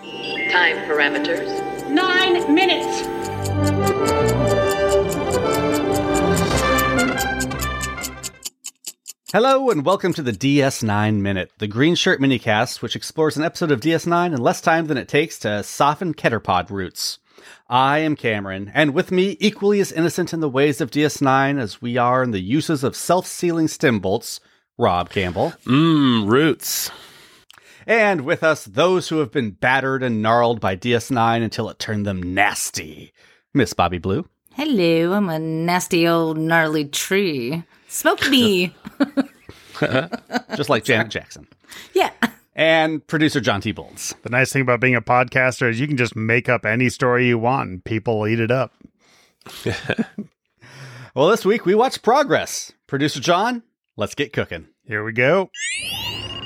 Time parameters. Nine minutes. Hello and welcome to the DS9 Minute, the Green Shirt minicast, which explores an episode of DS9 in less time than it takes to soften Katterpod roots. I am Cameron, and with me, equally as innocent in the ways of DS9 as we are in the uses of self-sealing stem bolts, Rob Campbell. Mmm, roots. And with us, those who have been battered and gnarled by DS9 until it turned them nasty, Miss Bobby Blue. Hello, I'm a nasty old gnarly tree. Smoke me. Just like Janet Jackson. yeah. And producer John T. Bolts. The nice thing about being a podcaster is you can just make up any story you want and people eat it up. Well, this week we watched Progress. Producer John, let's get cooking. Here we go.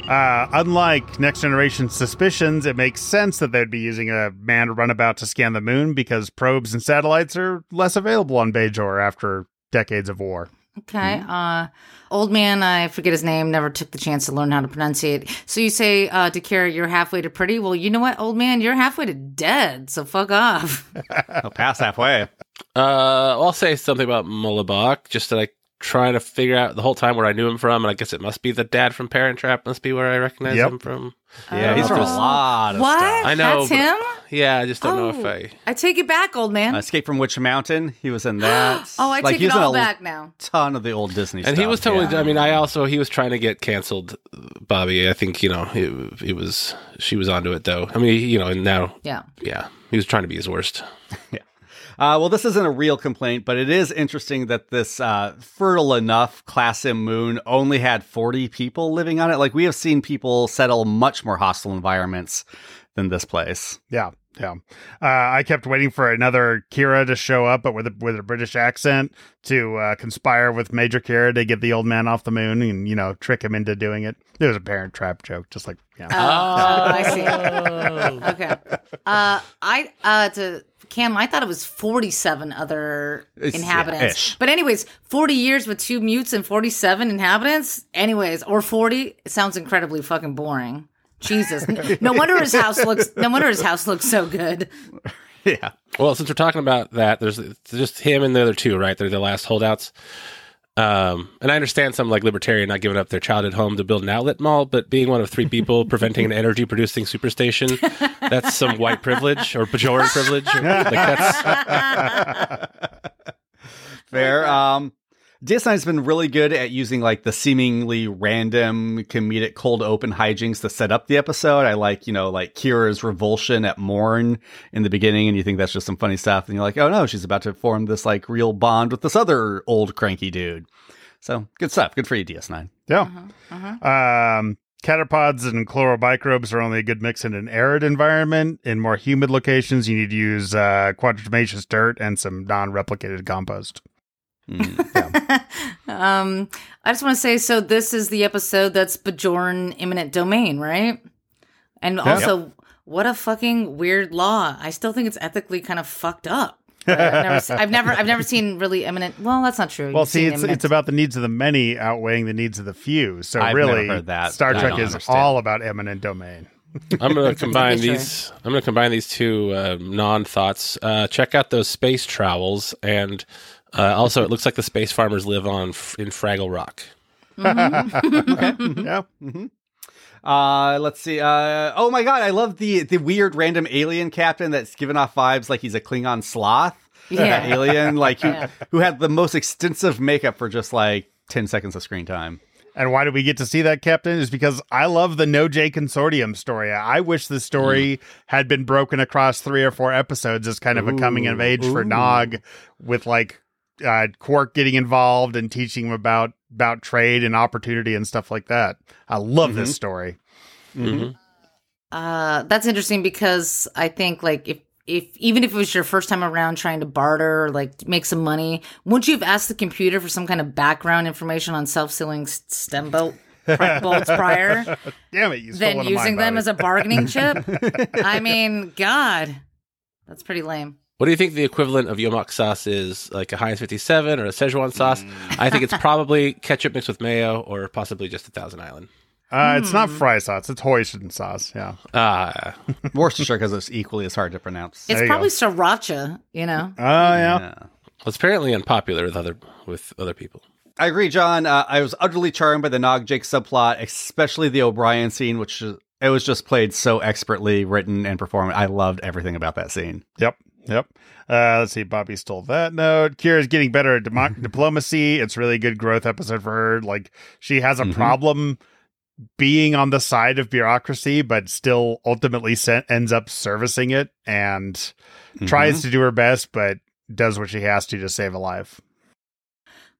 Uh, unlike Next Generation Suspicions, it makes sense that they'd be using a manned runabout to scan the moon because probes and satellites are less available on Bajor after decades of war. Okay. Uh, old man, I forget his name, never took the chance to learn how to pronounce it. So you say, uh, to Kira, you're halfway to pretty. Well, you know what, old man, you're halfway to dead. So fuck off. I'll pass halfway. Uh, I'll say something about Mullibok, just that I trying to figure out the whole time where I knew him from, and I guess it must be the dad from Parent Trap. Must be where I recognize Yep. him from. Yeah, he's from a lot of what? stuff. I know, That's but- him? Yeah, I just don't know if Oh, I. I take it back, old man. Uh, Escape from Witch Mountain. He was in that. oh, I Like, take he it was in all a back now. Ton of the old Disney stuff. And stuff. he was totally. yeah. I mean, I also he was trying to get canceled, Bobby. I think you know it, it was she was onto it though. I mean, you know, and now Yeah. yeah, he was trying to be his worst. Uh, well, this isn't a real complaint, but it is interesting that this uh, fertile enough Class M moon only had 40 people living on it. Like, we have seen people settle much more hostile environments than this place. Yeah, yeah. Uh, I kept waiting for another Kira to show up, but with a with a British accent to uh, conspire with Major Kira to get the old man off the moon and you know trick him into doing it. It was a Parent Trap joke, just like yeah. Oh, I see. okay. Uh, I uh to Cam, I thought it was forty-seven other It's- inhabitants. ish. but anyways, forty years with two mutes and forty-seven inhabitants. Anyways, or forty. It sounds incredibly fucking boring. Jesus, no wonder his house looks. No wonder his house looks so good. Yeah. Well, since we're talking about that, there's just him and the other two, right? They're the last holdouts. Um, and I understand some like libertarian not giving up their childhood home to build an outlet mall, but being one of three people preventing an energy producing superstation, that's some white privilege or Bajoran privilege. Like that's Fair. Um, DS9 has been really good at using like the seemingly random comedic cold open hijinks to set up the episode. I like, you know, like Kira's revulsion at Morn in the beginning, and you think that's just some funny stuff. And you're like, oh no, she's about to form this like real bond with this other old cranky dude. So good stuff. Good for you, DS9. Yeah. Um, Katterpods and chlorobicrobes are only a good mix in an arid environment. In more humid locations, you need to use uh, quadramaceous dirt and some non-replicated compost. Um, I just want to say, so this is the episode that's Bajoran imminent domain, right? And also, what a fucking weird law. I still think it's ethically kind of fucked up. I've never, I've never, I've never seen really eminent. Well, that's not true. Well, You've see, it's eminent- it's about the needs of the many outweighing the needs of the few. So I've really, that. Star I Trek is understand. all about eminent domain. I'm going to combine Sure. these. I'm going to combine these two uh, non thoughts. Uh, check out those space travels and uh, also it looks like the space farmers live on f- in Fraggle Rock. Yeah. Uh, let's see. Uh, oh my god, I love the the weird random alien captain that's giving off vibes like he's a Klingon sloth. That Yeah. alien, like who, Yeah. who had the most extensive makeup for just like ten seconds of screen time. And why do we get to see that, Captain? Is because I love the Noh-Jay Consortium story. I wish the story had been broken across three or four episodes as kind of a coming of age for. Nog, with like uh, Quark getting involved and teaching him about about trade and opportunity and stuff like that. I love this story. Uh, that's interesting because I think like if if even if it was your first time around trying to barter or like make some money, wouldn't you have asked the computer for some kind of background information on self sealing stem bolt bolts prior Damn it! You stole than one of using mine, them Bobby. as a bargaining chip? I mean, God, that's pretty lame. What do you think the equivalent of yamok sauce is? Like a Heinz 57 or a Szechuan sauce? I think it's probably ketchup mixed with mayo or possibly just a Thousand Island. Uh, It's not fry sauce. It's hoisin sauce. Yeah. Ah, Worcestershire because it's equally as hard to pronounce. It's probably go. sriracha, you know? Oh yeah. Yeah. it's apparently unpopular with other with other people. I agree, John. Uh, I was utterly charmed by the Nog Jake subplot, especially the O'Brien scene, which it was just played so expertly written and performed. I loved everything about that scene. Yep. Yep. Uh, let's see. Bobby stole that note. Kira's getting better at demo- diplomacy. It's really a good growth episode for her. Like she has a Mhm. problem being on the side of bureaucracy, but still ultimately se- ends up servicing it and tries to do her best, but does what she has to to save a life.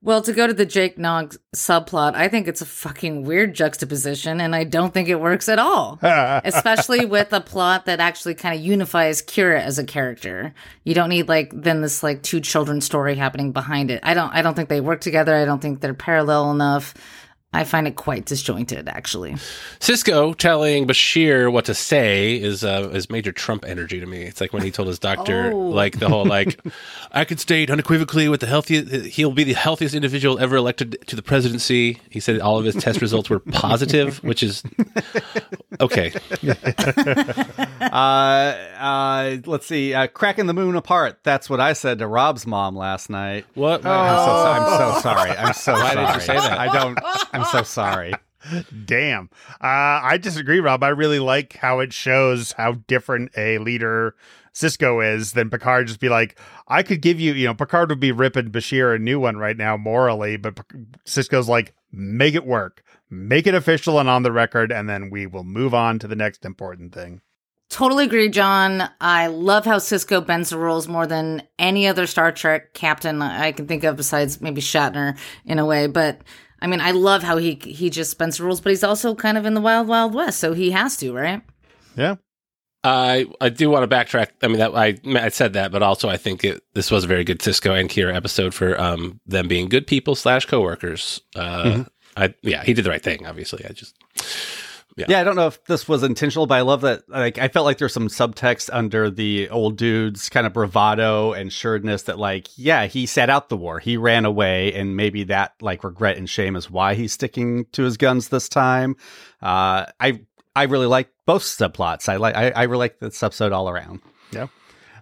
Well, to go to the Jake Nog subplot, I think it's a fucking weird juxtaposition, and I don't think it works at all. Especially with a plot that actually kind of unifies Kira as a character. You don't need like then this like two children story happening behind it. I don't I don't think they work together. I don't think they're parallel enough. I find it quite disjointed, actually. Sisko telling Bashir what to say is uh, is major Trump energy to me. It's like when he told his doctor, Oh. like the whole like, I could state unequivocally with the healthiest, he'll be the healthiest individual ever elected to the presidency. He said all of his test results were positive, which is okay. Uh, uh, let's see. Uh, cracking the moon apart. That's what I said to Rob's mom last night. What? I'm, so, so- I'm so sorry. I'm so Why sorry. did you say that? I don't. I'm so sorry. Damn. Uh, I disagree, Rob. I really like how it shows how different a leader Sisko is than Picard. Just be like, I could give you, you know, Picard would be ripping Bashir a new one right now morally, but Pic- Sisko's like, make it work, make it official and on the record, and then we will move on to the next important thing. Totally agree, John. I love how Sisko bends the rules more than any other Star Trek captain I can think of besides maybe Shatner in a way. But I mean, I love how he he just bends rules, but he's also kind of in the wild, wild west, so he has to, right? Yeah. I I do want to backtrack. I mean, that I I said that, but also I think it, this was a very good Sisko and Kira episode for um them being good people slash coworkers. Uh, I yeah, he did the right thing. Obviously, I just Yeah, I don't know if this was intentional, but I love that. Like, I felt like there's some subtext under the old dude's kind of bravado and sureness that, like, yeah, he sat out the war, he ran away, and maybe that like regret and shame is why he's sticking to his guns this time. Uh, I I really like both subplots. I like I, I really like this episode all around.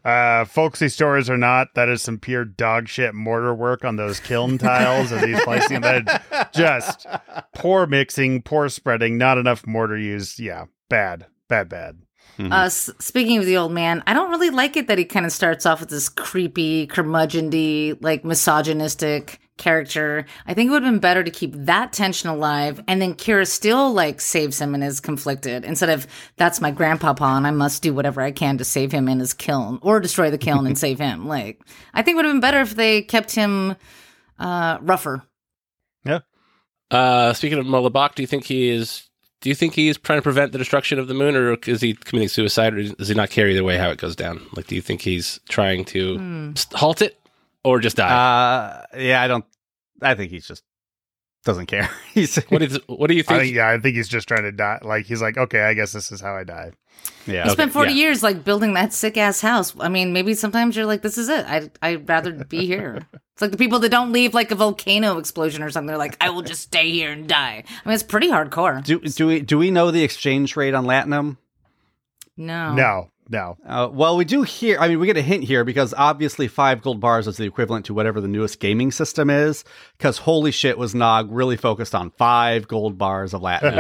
Uh, folksy stories or not, that is some pure dog shit mortar work on those kiln tiles as he's placing them. Just poor mixing, poor spreading, not enough mortar used. Yeah, bad, bad, bad. Uh, s- speaking of the old man, I don't really like it that he kind of starts off with this creepy, curmudgeonly, like misogynistic character. I think it would have been better to keep that tension alive, and then Kira still like saves him and is conflicted instead of that's my grandpapa and I must do whatever I can to save him in his kiln or destroy the kiln and save him. Like I think it would have been better if they kept him uh, rougher. Yeah. Uh, speaking of Mullibok, do you think he is? Do you think he's trying to prevent the destruction of the moon, or is he committing suicide, or does he not care either way how it goes down? Like, do you think he's trying to s- halt it, or just die? Uh, yeah, I don't. I think he's just doesn't care. he's what is? What do you I think? think, yeah, I think he's just trying to die. Like he's like, okay, I guess this is how I die. yeah. He spent 40 yeah. years like building that sick ass house. I mean, maybe sometimes you're like, this is it. I, I'd rather be here. It's like the people that don't leave like a volcano explosion or something. They're like, I will just stay here and die. I mean, it's pretty hardcore. Do do we do we know the exchange rate on Latinum? No. No, no. Uh, well, we do hear. I mean, we get a hint here because obviously five gold bars is the equivalent to whatever the newest gaming system is. Because holy shit, was Nog really focused on five gold bars of Latin?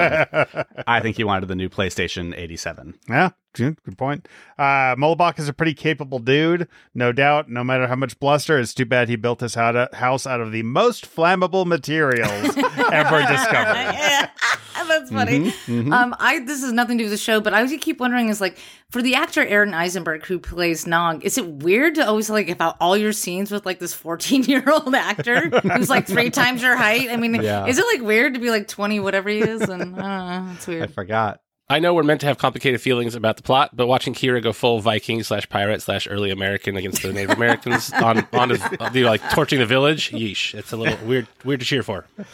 I think he wanted the new PlayStation 87. Yeah, good good point. Uh, Mullibok is a pretty capable dude, no doubt. No matter how much bluster, it's too bad he built his house out of the most flammable materials ever discovered. That's funny. Um, I this is nothing to do with the show, but I always keep wondering is like for the actor Aron Eisenberg who plays Nog, is it weird to always like about all your scenes with like this fourteen year old actor who's like three times your height? I mean, Yeah. is it like weird to be like twenty whatever he is? And I don't know, it's weird. I forgot. I know we're meant to have complicated feelings about the plot, but watching Kira go full Viking slash pirate slash early American against the Native Americans on on his, you know, like torching the village, yeesh, it's a little weird weird to cheer for. Uh,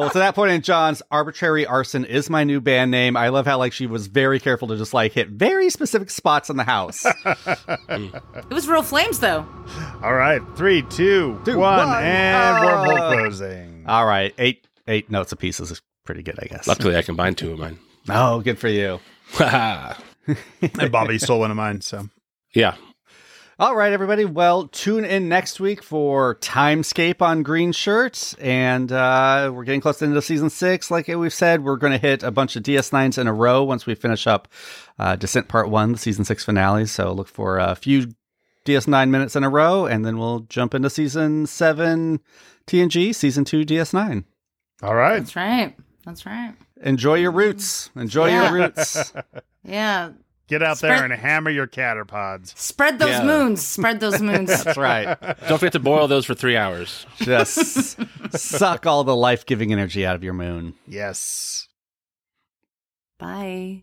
well, to that point in John's arbitrary arson is my new band name. I love how like she was very careful to just like hit very specific spots in the house. It was real flames though. All right, three, two, Two, one, one. and Oh. wormhole closing. All right, eight eight notes apiece This is pretty good, I guess. Luckily, I combined two of mine. Oh, good for you. and Bobby stole one of mine. So yeah. All right, everybody. Well, tune in next week for Timescape on Green Shirts. And uh, we're getting close to the end of season six. Like we've said, we're going to hit a bunch of DS9s in a row once we finish up uh, Descent Part 1, the season six finale. So look for a few DS9 minutes in a row, and then we'll jump into season seven TNG, season two DS9. All right. That's right. That's right. Enjoy your mm. roots. Enjoy Yeah. your roots. Yeah. Get out Spread- there and hammer your katterpods. Spread those Yeah. moons. Spread those moons. That's right. Don't forget to boil those for three hours. Just suck all the life giving energy out of your moon. Yes. Bye.